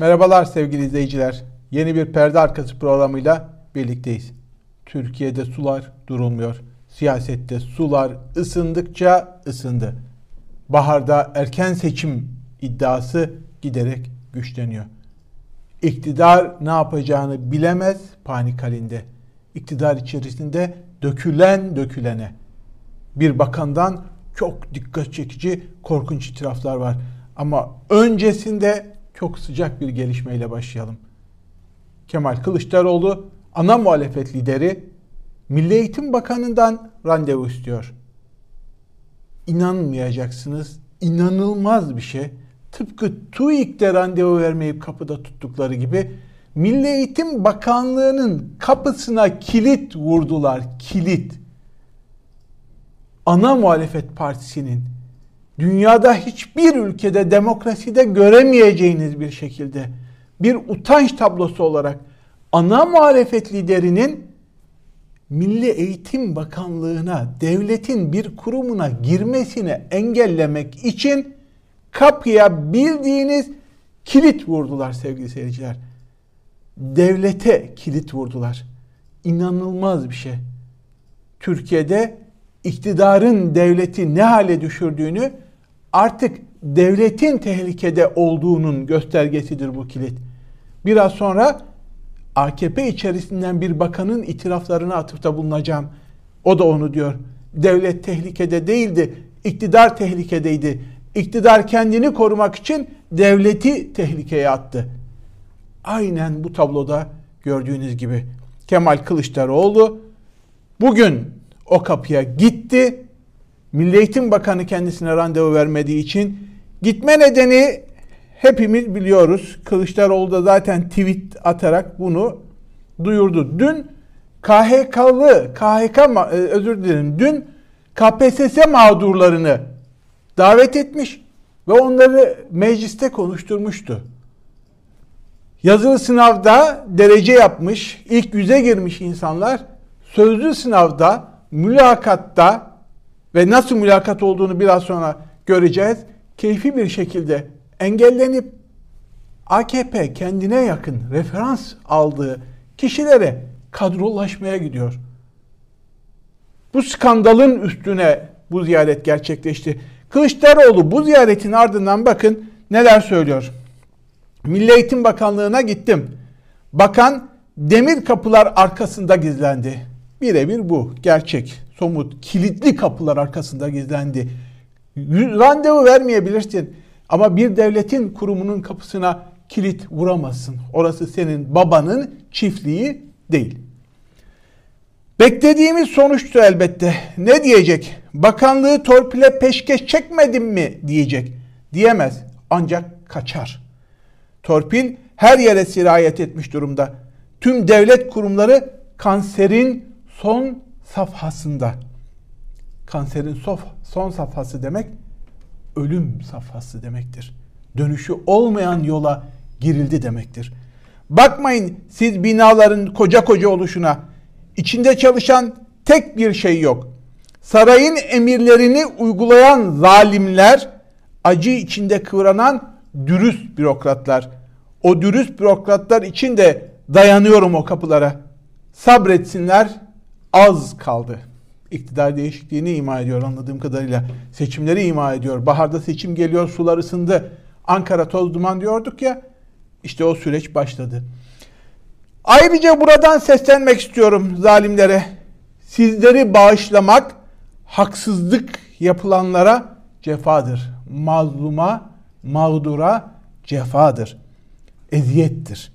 Merhabalar sevgili izleyiciler. Yeni bir perde arkası programıyla birlikteyiz. Türkiye'de sular durulmuyor. Siyasette sular ısındıkça ısındı. Baharda erken seçim iddiası giderek güçleniyor. İktidar ne yapacağını bilemez panik halinde. İktidar içerisinde dökülen dökülene. Bir bakandan çok dikkat çekici korkunç itiraflar var. Ama öncesinde çok sıcak bir gelişmeyle başlayalım. Kemal Kılıçdaroğlu ana muhalefet lideri Milli Eğitim Bakanı'ndan randevu istiyor. İnanmayacaksınız. İnanılmaz bir şey. Tıpkı TÜİK'te randevu vermeyip kapıda tuttukları gibi Milli Eğitim Bakanlığı'nın kapısına kilit vurdular. Kilit. Ana muhalefet partisinin dünyada hiçbir ülkede demokraside göremeyeceğiniz bir şekilde bir utanç tablosu olarak ana muhalefet liderinin Milli Eğitim Bakanlığı'na, devletin bir kurumuna girmesini engellemek için kapıya bildiğiniz kilit vurdular sevgili seyirciler. Devlete kilit vurdular. İnanılmaz bir şey. Türkiye'de iktidarın devleti ne hale düşürdüğünü artık devletin tehlikede olduğunun göstergesidir bu kilit. Biraz sonra AKP içerisinden bir bakanın itiraflarına atıfta bulunacağım. O da onu diyor. Devlet tehlikede değildi, iktidar tehlikedeydi. İktidar kendini korumak için devleti tehlikeye attı. Aynen bu tabloda gördüğünüz gibi Kemal Kılıçdaroğlu bugün o kapıya gitti. Milli Eğitim Bakanı kendisine randevu vermediği için gitme nedeni hepimiz biliyoruz. Kılıçdaroğlu da zaten tweet atarak bunu duyurdu. Dün KHK'lı, KHK e, özür dilerim, dün KPSS mağdurlarını davet etmiş ve onları mecliste konuşturmuştu. Yazılı sınavda derece yapmış, ilk yüze girmiş insanlar sözlü sınavda, mülakatta ve nasıl mülakat olduğunu biraz sonra göreceğiz. Keyfi bir şekilde engellenip AKP kendine yakın referans aldığı kişilere kadrolaşmaya gidiyor. Bu skandalın üstüne bu ziyaret gerçekleşti. Kılıçdaroğlu bu ziyaretin ardından bakın neler söylüyor. Milli Eğitim Bakanlığı'na gittim. Bakan demir kapılar arkasında gizlendi. Birebir bu. Gerçek, somut, kilitli kapılar arkasında gizlendi. Randevu vermeyebilirsin. Ama bir devletin kurumunun kapısına kilit vuramazsın. Orası senin babanın çiftliği değil. Beklediğimiz sonuçtu elbette. Ne diyecek? Bakanlığı torpile peşkeş çekmedim mi diyecek. Diyemez. Ancak kaçar. Torpil her yere sirayet etmiş durumda. Tüm devlet kurumları kanserin son safhasında. Kanserin son safhası demek ölüm safhası demektir. Dönüşü olmayan yola girildi demektir. Bakmayın siz binaların koca koca oluşuna. İçinde çalışan tek bir şey yok. Sarayın emirlerini uygulayan zalimler, acı içinde kıvranan dürüst bürokratlar. O dürüst bürokratlar için de dayanıyorum o kapılara. Sabretsinler, az kaldı iktidar değişikliğini ima ediyor anladığım kadarıyla. Seçimleri ima ediyor. Baharda seçim geliyor, sular ısındı. Ankara toz duman diyorduk ya. İşte o süreç başladı. Ayrıca buradan seslenmek istiyorum zalimlere. Sizleri bağışlamak haksızlık yapılanlara cefadır. Mazluma, mağdura cefadır. Eziyettir.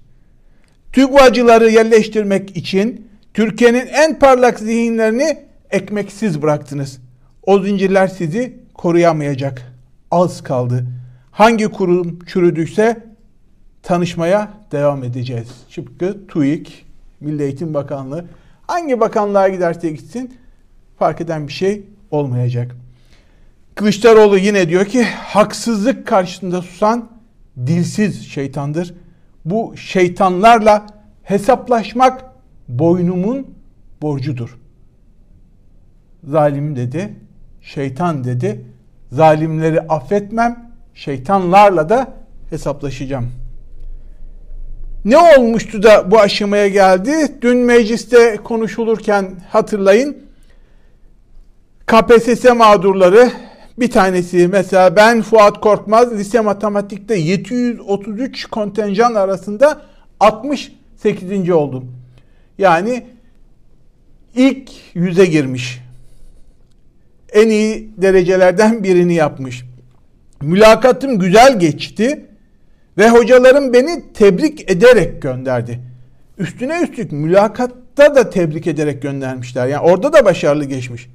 TÜGVA'cıları yerleştirmek için Türkiye'nin en parlak zihinlerini ekmeksiz bıraktınız. O zincirler sizi koruyamayacak. Az kaldı. Hangi kurum çürüdüyse tanışmaya devam edeceğiz. Çıpkı TÜİK, Milli Eğitim Bakanlığı hangi bakanlığa giderse gitsin fark eden bir şey olmayacak. Kılıçdaroğlu yine diyor ki haksızlık karşısında susan dilsiz şeytandır. Bu şeytanlarla hesaplaşmak boynumun borcudur zalim dedi, şeytan dedi. Zalimleri affetmem, şeytanlarla da hesaplaşacağım. Ne olmuştu da bu aşamaya geldi? Dün mecliste konuşulurken hatırlayın. KPSS mağdurları bir tanesi mesela ben Fuat Korkmaz lise matematikte 733 kontenjan arasında 68. oldum. Yani ilk yüze girmiş. En iyi derecelerden birini yapmış. Mülakatım güzel geçti ve hocalarım beni tebrik ederek gönderdi. Üstüne üstlük mülakatta da tebrik ederek göndermişler. Yani orada da başarılı geçmiş.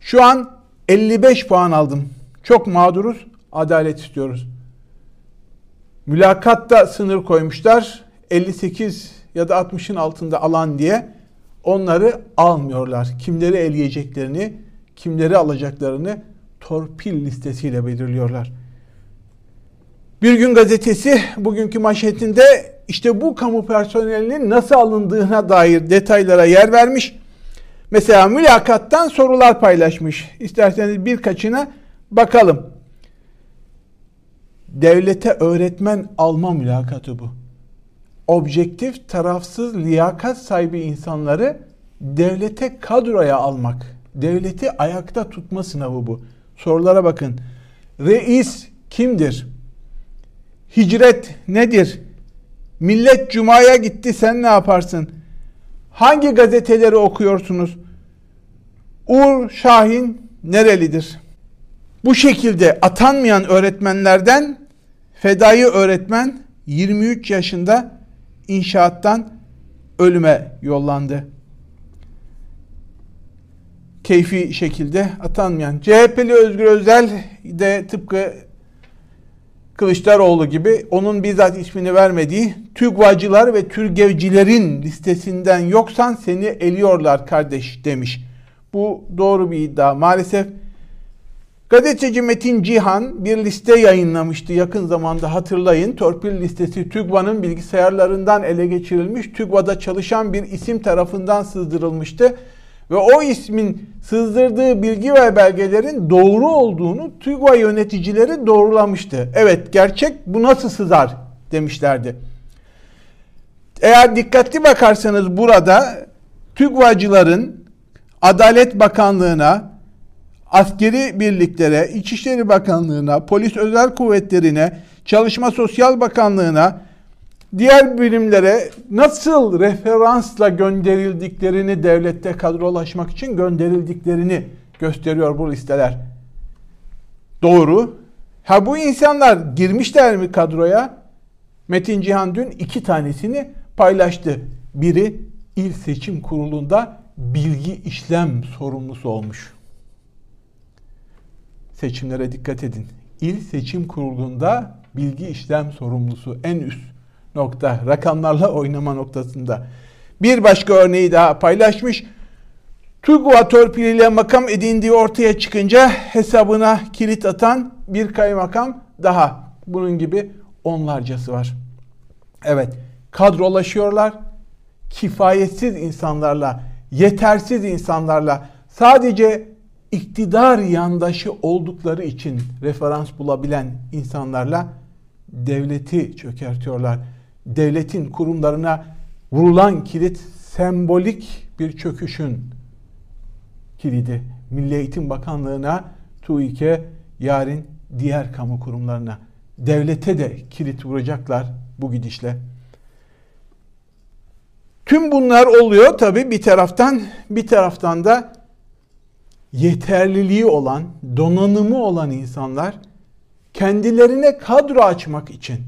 Şu an 55 puan aldım. Çok mağduruz. Adalet istiyoruz. Mülakatta sınır koymuşlar. 58 ya da 60'ın altında alan diye onları almıyorlar. Kimleri eleyeceklerini, kimleri alacaklarını torpil listesiyle belirliyorlar. Bir gün gazetesi bugünkü manşetinde işte bu kamu personelinin nasıl alındığına dair detaylara yer vermiş. Mesela mülakattan sorular paylaşmış. İsterseniz birkaçına bakalım. Devlete öğretmen alma mülakatı bu. Objektif, tarafsız, liyakat sahibi insanları devlete kadroya almak. Devleti ayakta tutma sınavı bu. Sorulara bakın. Reis kimdir? Hicret nedir? Millet cumaya gitti sen ne yaparsın? Hangi gazeteleri okuyorsunuz? Uğur Şahin nerelidir? Bu şekilde atanmayan öğretmenlerden fedai öğretmen 23 yaşında inşaattan ölüme yollandı. Keyfi şekilde atanmayan. CHP'li Özgür Özel de tıpkı Kılıçdaroğlu gibi onun bizzat ismini vermediği TÜGVA'cılar ve TÜRGEV'cilerin listesinden yoksan seni eliyorlar kardeş demiş. Bu doğru bir iddia. Maalesef gazeteci Metin Cihan bir liste yayınlamıştı yakın zamanda hatırlayın. Torpil listesi TÜGVA'nın bilgisayarlarından ele geçirilmiş. TÜGVA'da çalışan bir isim tarafından sızdırılmıştı. Ve o ismin sızdırdığı bilgi ve belgelerin doğru olduğunu TÜGVA yöneticileri doğrulamıştı. Evet gerçek bu nasıl sızar demişlerdi. Eğer dikkatli bakarsanız burada TÜGVA'cıların Adalet Bakanlığı'na, askeri birliklere, İçişleri Bakanlığı'na, Polis Özel Kuvvetleri'ne, Çalışma Sosyal Bakanlığı'na, diğer birimlere nasıl referansla gönderildiklerini devlette kadrolaşmak için gönderildiklerini gösteriyor bu listeler. Doğru. Ha bu insanlar girmişler mi kadroya? Metin Cihan dün iki tanesini paylaştı. Biri İl Seçim Kurulu'nda bilgi işlem sorumlusu olmuş. Seçimlere dikkat edin. İl Seçim Kurulu'nda bilgi işlem sorumlusu en üst nokta rakamlarla oynama noktasında. Bir başka örneği daha paylaşmış. TÜGVA torpiliyle makam edindiği ortaya çıkınca hesabına kilit atan bir kaymakam daha. Bunun gibi onlarcası var. Evet kadrolaşıyorlar. Kifayetsiz insanlarla, yetersiz insanlarla sadece iktidar yandaşı oldukları için referans bulabilen insanlarla devleti çökertiyorlar. Devletin kurumlarına vurulan kilit sembolik bir çöküşün kilidi. Milli Eğitim Bakanlığı'na, TÜİK'e, yarın diğer kamu kurumlarına. Devlete de kilit vuracaklar bu gidişle. Tüm bunlar oluyor tabii bir taraftan, bir taraftan da yeterliliği olan, donanımı olan insanlar kendilerine kadro açmak için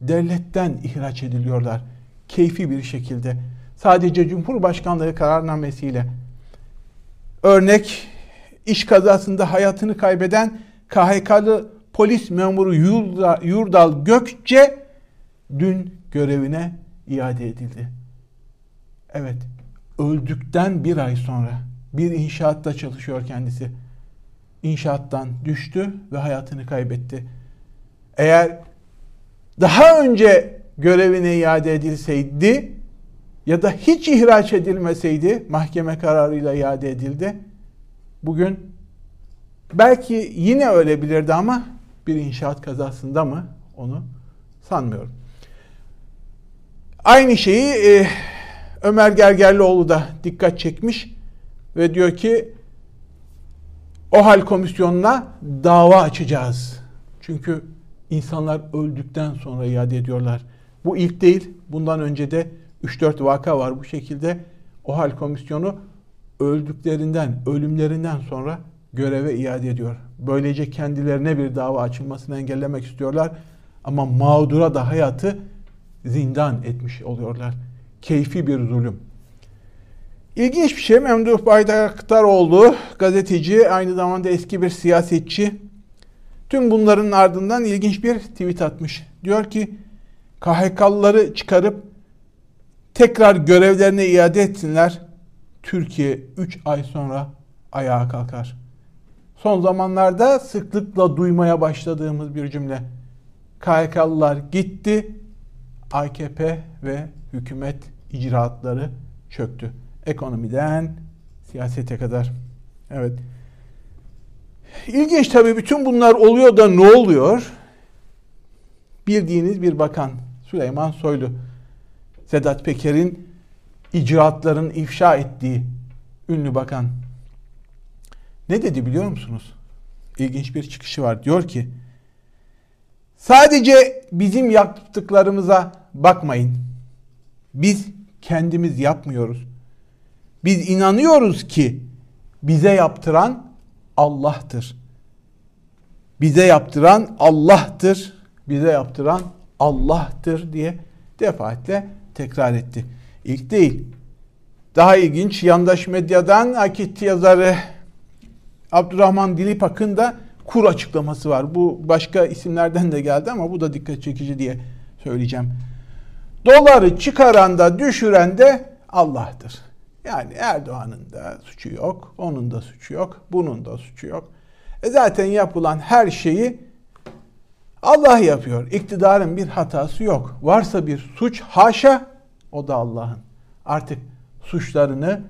devletten ihraç ediliyorlar. Keyfi bir şekilde. Sadece Cumhurbaşkanlığı kararnamesiyle. Örnek iş kazasında hayatını kaybeden KHK'lı polis memuru Yurdal Gökçe dün görevine iade edildi. Evet, öldükten bir ay sonra bir inşaatta çalışıyor kendisi inşaattan düştü ve hayatını kaybetti. Eğer daha önce görevine iade edilseydi ya da hiç ihraç edilmeseydi mahkeme kararıyla iade edildi. Bugün belki yine ölebilirdi ama bir inşaat kazasında mı onu sanmıyorum. Aynı şeyi e, Ömer Gergerlioğlu da dikkat çekmiş ve diyor ki o hal komisyonuna dava açacağız. Çünkü insanlar öldükten sonra iade ediyorlar. Bu ilk değil. Bundan önce de 3-4 vaka var bu şekilde. O hal komisyonu öldüklerinden, ölümlerinden sonra göreve iade ediyor. Böylece kendilerine bir dava açılmasını engellemek istiyorlar. Ama mağdura da hayatı zindan etmiş oluyorlar. Keyfi bir zulüm. İlginç bir şey Memduh Bayraktaroğlu gazeteci aynı zamanda eski bir siyasetçi. Tüm bunların ardından ilginç bir tweet atmış. Diyor ki KHK'lıları çıkarıp tekrar görevlerine iade etsinler. Türkiye 3 ay sonra ayağa kalkar. Son zamanlarda sıklıkla duymaya başladığımız bir cümle. KHK'lılar gitti, AKP ve hükümet icraatları çöktü. Ekonomiden siyasete kadar. Evet. İlginç tabii bütün bunlar oluyor da ne oluyor? Bildiğiniz bir bakan Süleyman Soylu. Sedat Peker'in icraatların ifşa ettiği ünlü bakan. Ne dedi biliyor musunuz? İlginç bir çıkışı var. Diyor ki sadece bizim yaptıklarımıza bakmayın. Biz kendimiz yapmıyoruz. Biz inanıyoruz ki bize yaptıran Allah'tır. Bize yaptıran Allah'tır. Bize yaptıran Allah'tır diye defaatle tekrar etti. İlk değil. Daha ilginç yandaş medyadan Akit yazarı Abdurrahman Dilipak'ın da kur açıklaması var. Bu başka isimlerden de geldi ama bu da dikkat çekici diye söyleyeceğim. Doları çıkaran da düşüren de Allah'tır. Yani Erdoğan'ın da suçu yok, onun da suçu yok, bunun da suçu yok. E zaten yapılan her şeyi Allah yapıyor. İktidarın bir hatası yok. Varsa bir suç haşa o da Allah'ın. Artık suçlarını,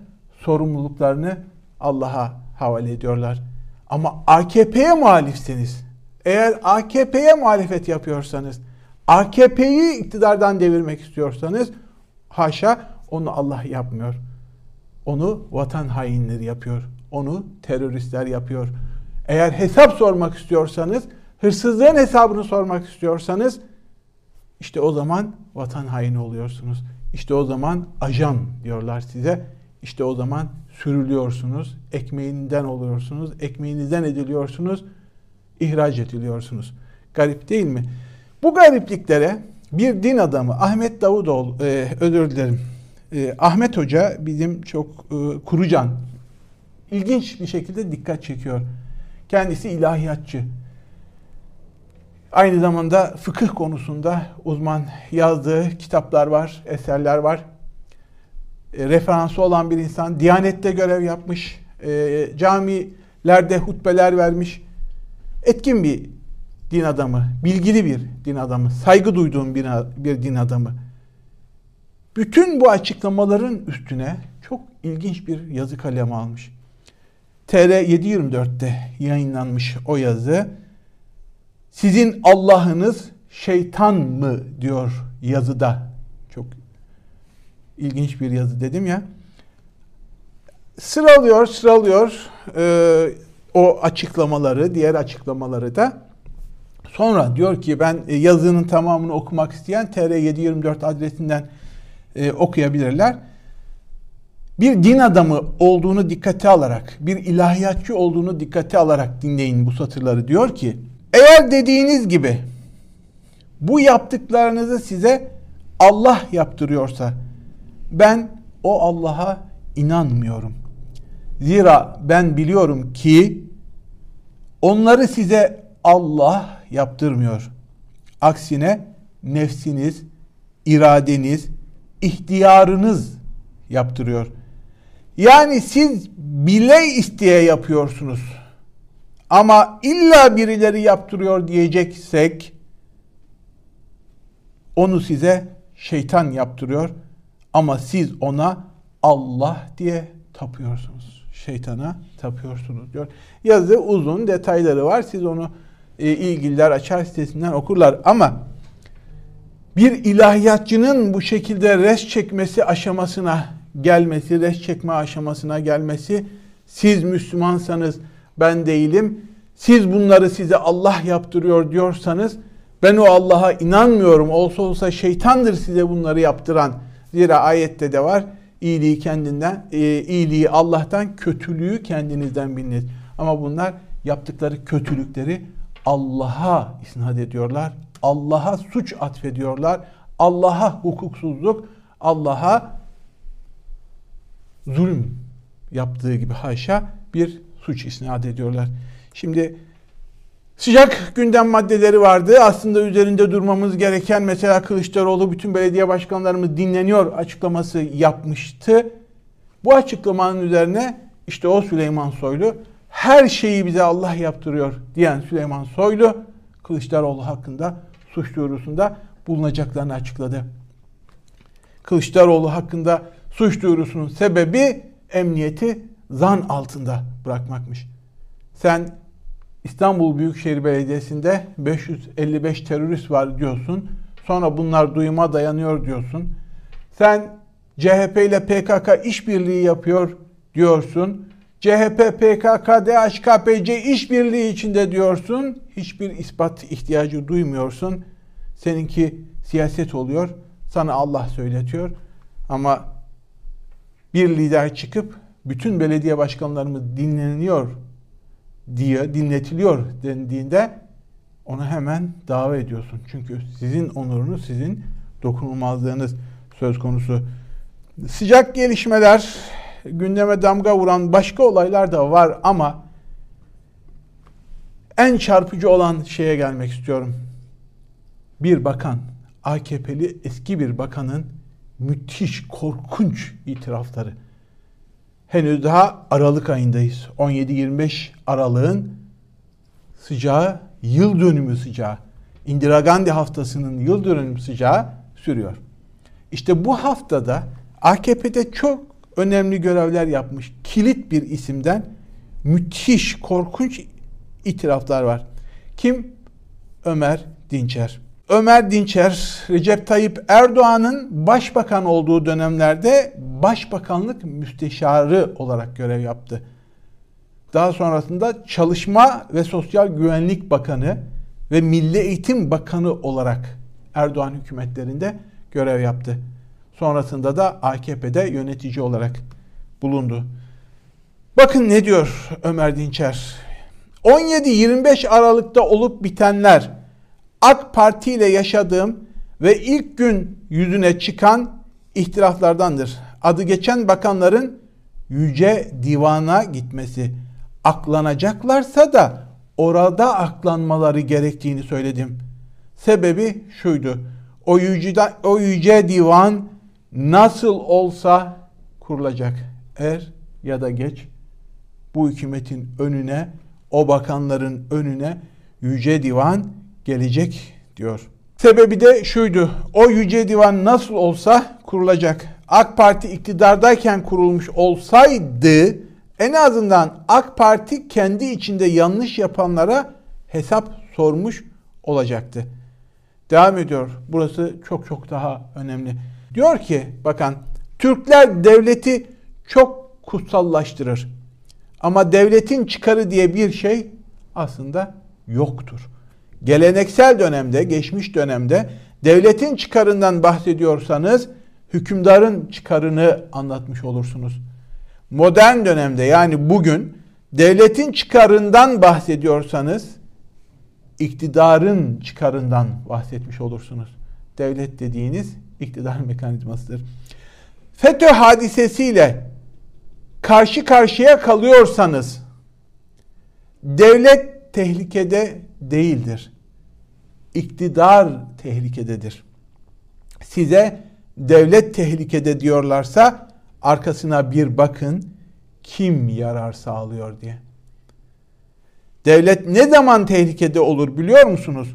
sorumluluklarını Allah'a havale ediyorlar. Ama AKP'ye muhalifseniz, eğer AKP'ye muhalefet yapıyorsanız, AKP'yi iktidardan devirmek istiyorsanız haşa onu Allah yapmıyor. Onu vatan hainleri yapıyor. Onu teröristler yapıyor. Eğer hesap sormak istiyorsanız, hırsızlığın hesabını sormak istiyorsanız işte o zaman vatan haini oluyorsunuz. İşte o zaman ajan diyorlar size. İşte o zaman sürülüyorsunuz, ekmeğinden oluyorsunuz, ekmeğinizden ediliyorsunuz, ihraç ediliyorsunuz. Garip değil mi? Bu garipliklere bir din adamı Ahmet Davutoğlu, e, özür dilerim, e, Ahmet Hoca bizim çok e, kurucan, ilginç bir şekilde dikkat çekiyor. Kendisi ilahiyatçı. Aynı zamanda fıkıh konusunda uzman yazdığı kitaplar var, eserler var. E, referansı olan bir insan. Diyanette görev yapmış. E, camilerde hutbeler vermiş. Etkin bir din adamı, bilgili bir din adamı, saygı duyduğum bir, bir din adamı. Bütün bu açıklamaların üstüne çok ilginç bir yazı kalemi almış. TR 724'te yayınlanmış o yazı. Sizin Allah'ınız şeytan mı diyor yazıda. Çok ilginç bir yazı dedim ya. Sıralıyor, sıralıyor e, o açıklamaları, diğer açıklamaları da. Sonra diyor ki ben e, yazının tamamını okumak isteyen TR724 adresinden e, okuyabilirler. Bir din adamı olduğunu dikkate alarak, bir ilahiyatçı olduğunu dikkate alarak dinleyin bu satırları. Diyor ki, eğer dediğiniz gibi bu yaptıklarınızı size Allah yaptırıyorsa ben o Allah'a inanmıyorum. Zira ben biliyorum ki onları size Allah yaptırmıyor. Aksine nefsiniz, iradeniz, ihtiyarınız yaptırıyor. Yani siz bile isteye yapıyorsunuz. Ama illa birileri yaptırıyor diyeceksek onu size şeytan yaptırıyor ama siz ona Allah diye tapıyorsunuz. Şeytana tapıyorsunuz diyor. Yazı uzun detayları var. Siz onu e, ilgililer açar sitesinden okurlar ama bir ilahiyatçının bu şekilde res çekmesi aşamasına gelmesi, res çekme aşamasına gelmesi siz Müslümansanız ben değilim. Siz bunları size Allah yaptırıyor diyorsanız ben o Allah'a inanmıyorum. Olsa olsa şeytandır size bunları yaptıran. Zira ayette de var. İyiliği kendinden, e, iyiliği Allah'tan, kötülüğü kendinizden biliniz. Ama bunlar yaptıkları kötülükleri Allah'a isnat ediyorlar. Allah'a suç atfediyorlar. Allah'a hukuksuzluk, Allah'a zulüm yaptığı gibi haşa bir suç isnat ediyorlar. Şimdi sıcak gündem maddeleri vardı. Aslında üzerinde durmamız gereken mesela Kılıçdaroğlu bütün belediye başkanlarımız dinleniyor açıklaması yapmıştı. Bu açıklamanın üzerine işte o Süleyman Soylu her şeyi bize Allah yaptırıyor diyen Süleyman Soylu Kılıçdaroğlu hakkında suç duyurusunda bulunacaklarını açıkladı. Kılıçdaroğlu hakkında suç duyurusunun sebebi emniyeti zan altında bırakmakmış. Sen İstanbul Büyükşehir Belediyesi'nde 555 terörist var diyorsun. Sonra bunlar duyuma dayanıyor diyorsun. Sen CHP ile PKK işbirliği yapıyor diyorsun. CHP, PKK, DHKPC işbirliği içinde diyorsun. Hiçbir ispat ihtiyacı duymuyorsun. Seninki siyaset oluyor. Sana Allah söyletiyor. Ama bir lider çıkıp bütün belediye başkanlarımız dinleniyor diye dinletiliyor dendiğinde onu hemen davet ediyorsun. Çünkü sizin onurunuz, sizin dokunulmazlığınız söz konusu. Sıcak gelişmeler, gündeme damga vuran başka olaylar da var ama en çarpıcı olan şeye gelmek istiyorum. Bir bakan, AKP'li eski bir bakanın müthiş, korkunç itirafları. Henüz daha Aralık ayındayız. 17-25 Aralık'ın sıcağı, yıl dönümü sıcağı. Indira Gandhi haftasının yıl dönümü sıcağı sürüyor. İşte bu haftada AKP'de çok önemli görevler yapmış kilit bir isimden müthiş, korkunç itiraflar var. Kim? Ömer Dinçer. Ömer Dinçer, Recep Tayyip Erdoğan'ın başbakan olduğu dönemlerde başbakanlık müsteşarı olarak görev yaptı. Daha sonrasında Çalışma ve Sosyal Güvenlik Bakanı ve Milli Eğitim Bakanı olarak Erdoğan hükümetlerinde görev yaptı. Sonrasında da AKP'de yönetici olarak bulundu. Bakın ne diyor Ömer Dinçer. 17-25 Aralık'ta olup bitenler AK Parti ile yaşadığım ve ilk gün yüzüne çıkan ihtilaflardandır. Adı geçen bakanların yüce divana gitmesi. Aklanacaklarsa da orada aklanmaları gerektiğini söyledim. Sebebi şuydu. O yüce, o yüce divan nasıl olsa kurulacak. Er ya da geç bu hükümetin önüne, o bakanların önüne yüce divan gelecek diyor. Sebebi de şuydu. O yüce divan nasıl olsa kurulacak. AK Parti iktidardayken kurulmuş olsaydı en azından AK Parti kendi içinde yanlış yapanlara hesap sormuş olacaktı. Devam ediyor. Burası çok çok daha önemli. Diyor ki bakan Türkler devleti çok kutsallaştırır. Ama devletin çıkarı diye bir şey aslında yoktur. Geleneksel dönemde, geçmiş dönemde devletin çıkarından bahsediyorsanız hükümdarın çıkarını anlatmış olursunuz. Modern dönemde yani bugün devletin çıkarından bahsediyorsanız iktidarın çıkarından bahsetmiş olursunuz. Devlet dediğiniz iktidar mekanizmasıdır. FETÖ hadisesiyle karşı karşıya kalıyorsanız devlet tehlikede değildir. İktidar tehlikededir. Size devlet tehlikede diyorlarsa arkasına bir bakın kim yarar sağlıyor diye. Devlet ne zaman tehlikede olur biliyor musunuz?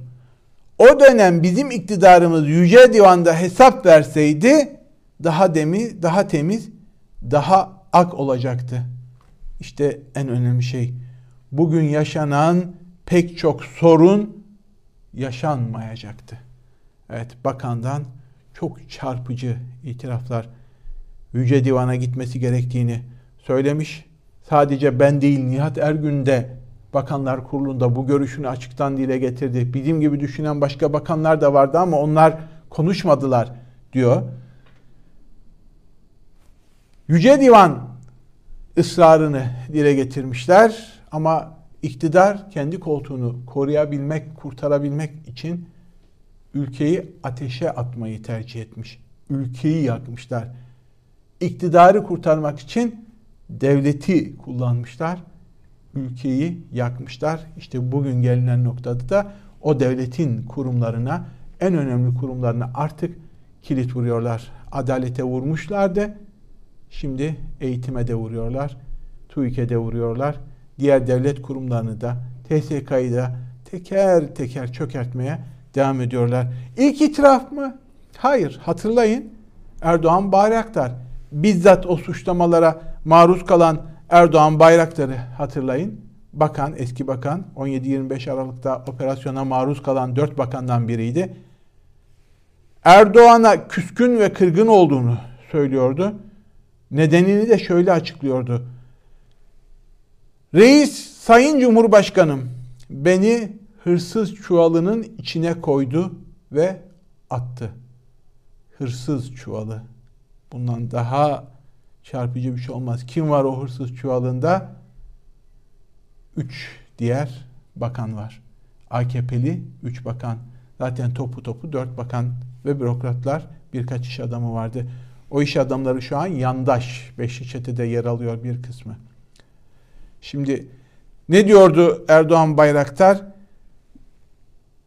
O dönem bizim iktidarımız Yüce Divan'da hesap verseydi daha demi, daha temiz, daha ak olacaktı. İşte en önemli şey. Bugün yaşanan pek çok sorun yaşanmayacaktı. Evet bakandan çok çarpıcı itiraflar Yüce Divan'a gitmesi gerektiğini söylemiş. Sadece ben değil Nihat Ergün de Bakanlar Kurulu'nda bu görüşünü açıktan dile getirdi. Bizim gibi düşünen başka bakanlar da vardı ama onlar konuşmadılar diyor. Yüce Divan ısrarını dile getirmişler ama iktidar kendi koltuğunu koruyabilmek, kurtarabilmek için ülkeyi ateşe atmayı tercih etmiş. Ülkeyi yakmışlar. İktidarı kurtarmak için devleti kullanmışlar. Ülkeyi yakmışlar. İşte bugün gelinen noktada da o devletin kurumlarına, en önemli kurumlarına artık kilit vuruyorlar. Adalete vurmuşlardı. Şimdi eğitime de vuruyorlar. TÜİK'e de vuruyorlar. Diğer devlet kurumlarını da, TSK'yı da teker teker çökertmeye devam ediyorlar. İlk itiraf mı? Hayır. Hatırlayın. Erdoğan Bayraktar. Bizzat o suçlamalara maruz kalan Erdoğan Bayraktar'ı hatırlayın. Bakan, eski bakan 17-25 Aralık'ta operasyona maruz kalan dört bakandan biriydi. Erdoğan'a küskün ve kırgın olduğunu söylüyordu. Nedenini de şöyle açıklıyordu. Reis, Sayın Cumhurbaşkanım beni hırsız çuvalının içine koydu ve attı. Hırsız çuvalı. Bundan daha çarpıcı bir şey olmaz. Kim var o hırsız çuvalında? Üç diğer bakan var. AKP'li üç bakan. Zaten topu topu dört bakan ve bürokratlar birkaç iş adamı vardı. O iş adamları şu an yandaş. Beşli çetede yer alıyor bir kısmı. Şimdi ne diyordu Erdoğan Bayraktar?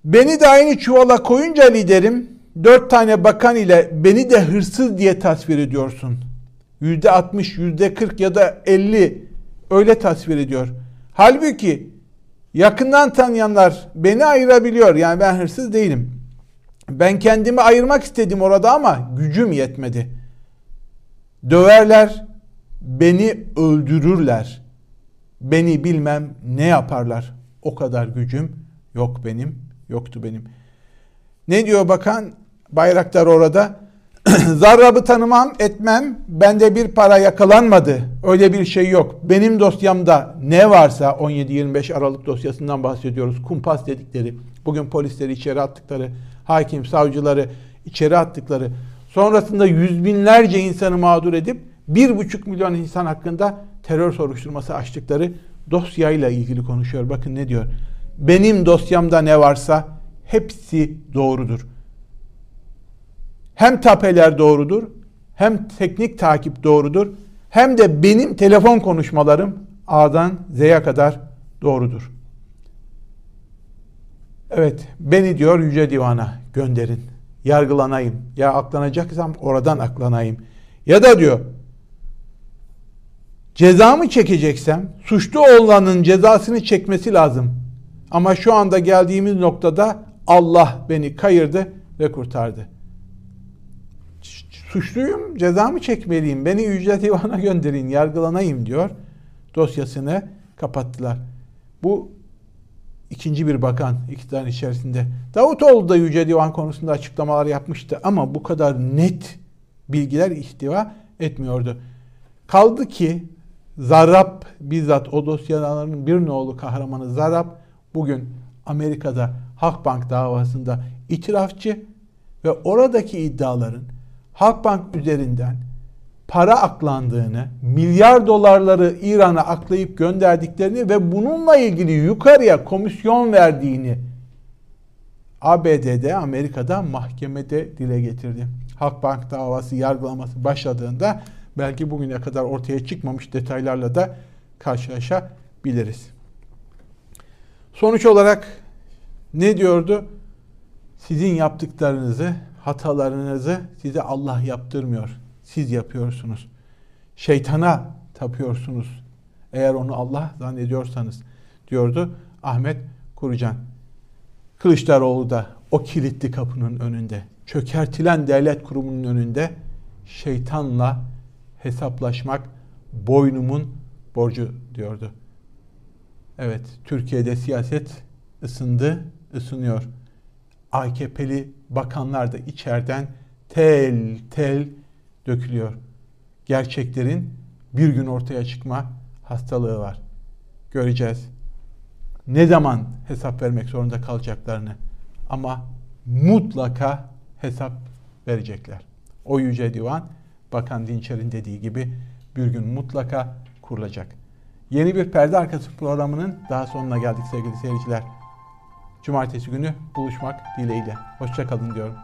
Beni de aynı çuvala koyunca liderim dört tane bakan ile beni de hırsız diye tasvir ediyorsun. Yüzde altmış, yüzde kırk ya da elli öyle tasvir ediyor. Halbuki yakından tanıyanlar beni ayırabiliyor. Yani ben hırsız değilim. Ben kendimi ayırmak istedim orada ama gücüm yetmedi. Döverler, beni öldürürler. Beni bilmem ne yaparlar. O kadar gücüm yok benim, yoktu benim. Ne diyor bakan? Bayraktar orada. Zarrabı tanımam, etmem. Bende bir para yakalanmadı. Öyle bir şey yok. Benim dosyamda ne varsa 17-25 Aralık dosyasından bahsediyoruz. Kumpas dedikleri, bugün polisleri içeri attıkları, hakim, savcıları içeri attıkları, sonrasında yüz binlerce insanı mağdur edip bir buçuk milyon insan hakkında terör soruşturması açtıkları dosyayla ilgili konuşuyor. Bakın ne diyor. Benim dosyamda ne varsa hepsi doğrudur. Hem tapeler doğrudur, hem teknik takip doğrudur, hem de benim telefon konuşmalarım A'dan Z'ye kadar doğrudur. Evet, beni diyor Yüce Divan'a gönderin. Yargılanayım. Ya aklanacaksam oradan aklanayım. Ya da diyor cezamı çekeceksem suçlu olanın cezasını çekmesi lazım. Ama şu anda geldiğimiz noktada Allah beni kayırdı ve kurtardı. Suçluyum, cezamı çekmeliyim. Beni ücret divana gönderin, yargılanayım diyor. Dosyasını kapattılar. Bu ikinci bir bakan iktidar içerisinde. Davutoğlu da Yüce Divan konusunda açıklamalar yapmıştı ama bu kadar net bilgiler ihtiva etmiyordu. Kaldı ki Zarrab bizzat o dosyaların bir nolu kahramanı Zarrab bugün Amerika'da Halkbank davasında itirafçı ve oradaki iddiaların Halkbank üzerinden para aklandığını, milyar dolarları İran'a aklayıp gönderdiklerini ve bununla ilgili yukarıya komisyon verdiğini ABD'de, Amerika'da mahkemede dile getirdi. Halkbank davası yargılaması başladığında belki bugüne kadar ortaya çıkmamış detaylarla da karşılaşabiliriz. Sonuç olarak ne diyordu? Sizin yaptıklarınızı, hatalarınızı size Allah yaptırmıyor. Siz yapıyorsunuz. Şeytana tapıyorsunuz. Eğer onu Allah zannediyorsanız diyordu Ahmet Kurucan. Kılıçdaroğlu da o kilitli kapının önünde, çökertilen devlet kurumunun önünde şeytanla hesaplaşmak boynumun borcu diyordu. Evet, Türkiye'de siyaset ısındı, ısınıyor. AKP'li bakanlar da içeriden tel tel dökülüyor. Gerçeklerin bir gün ortaya çıkma hastalığı var. Göreceğiz. Ne zaman hesap vermek zorunda kalacaklarını ama mutlaka hesap verecekler. O yüce divan Bakan Dinçer'in dediği gibi bir gün mutlaka kurulacak. Yeni bir perde arkası programının daha sonuna geldik sevgili seyirciler. Cumartesi günü buluşmak dileğiyle. Hoşçakalın diyorum.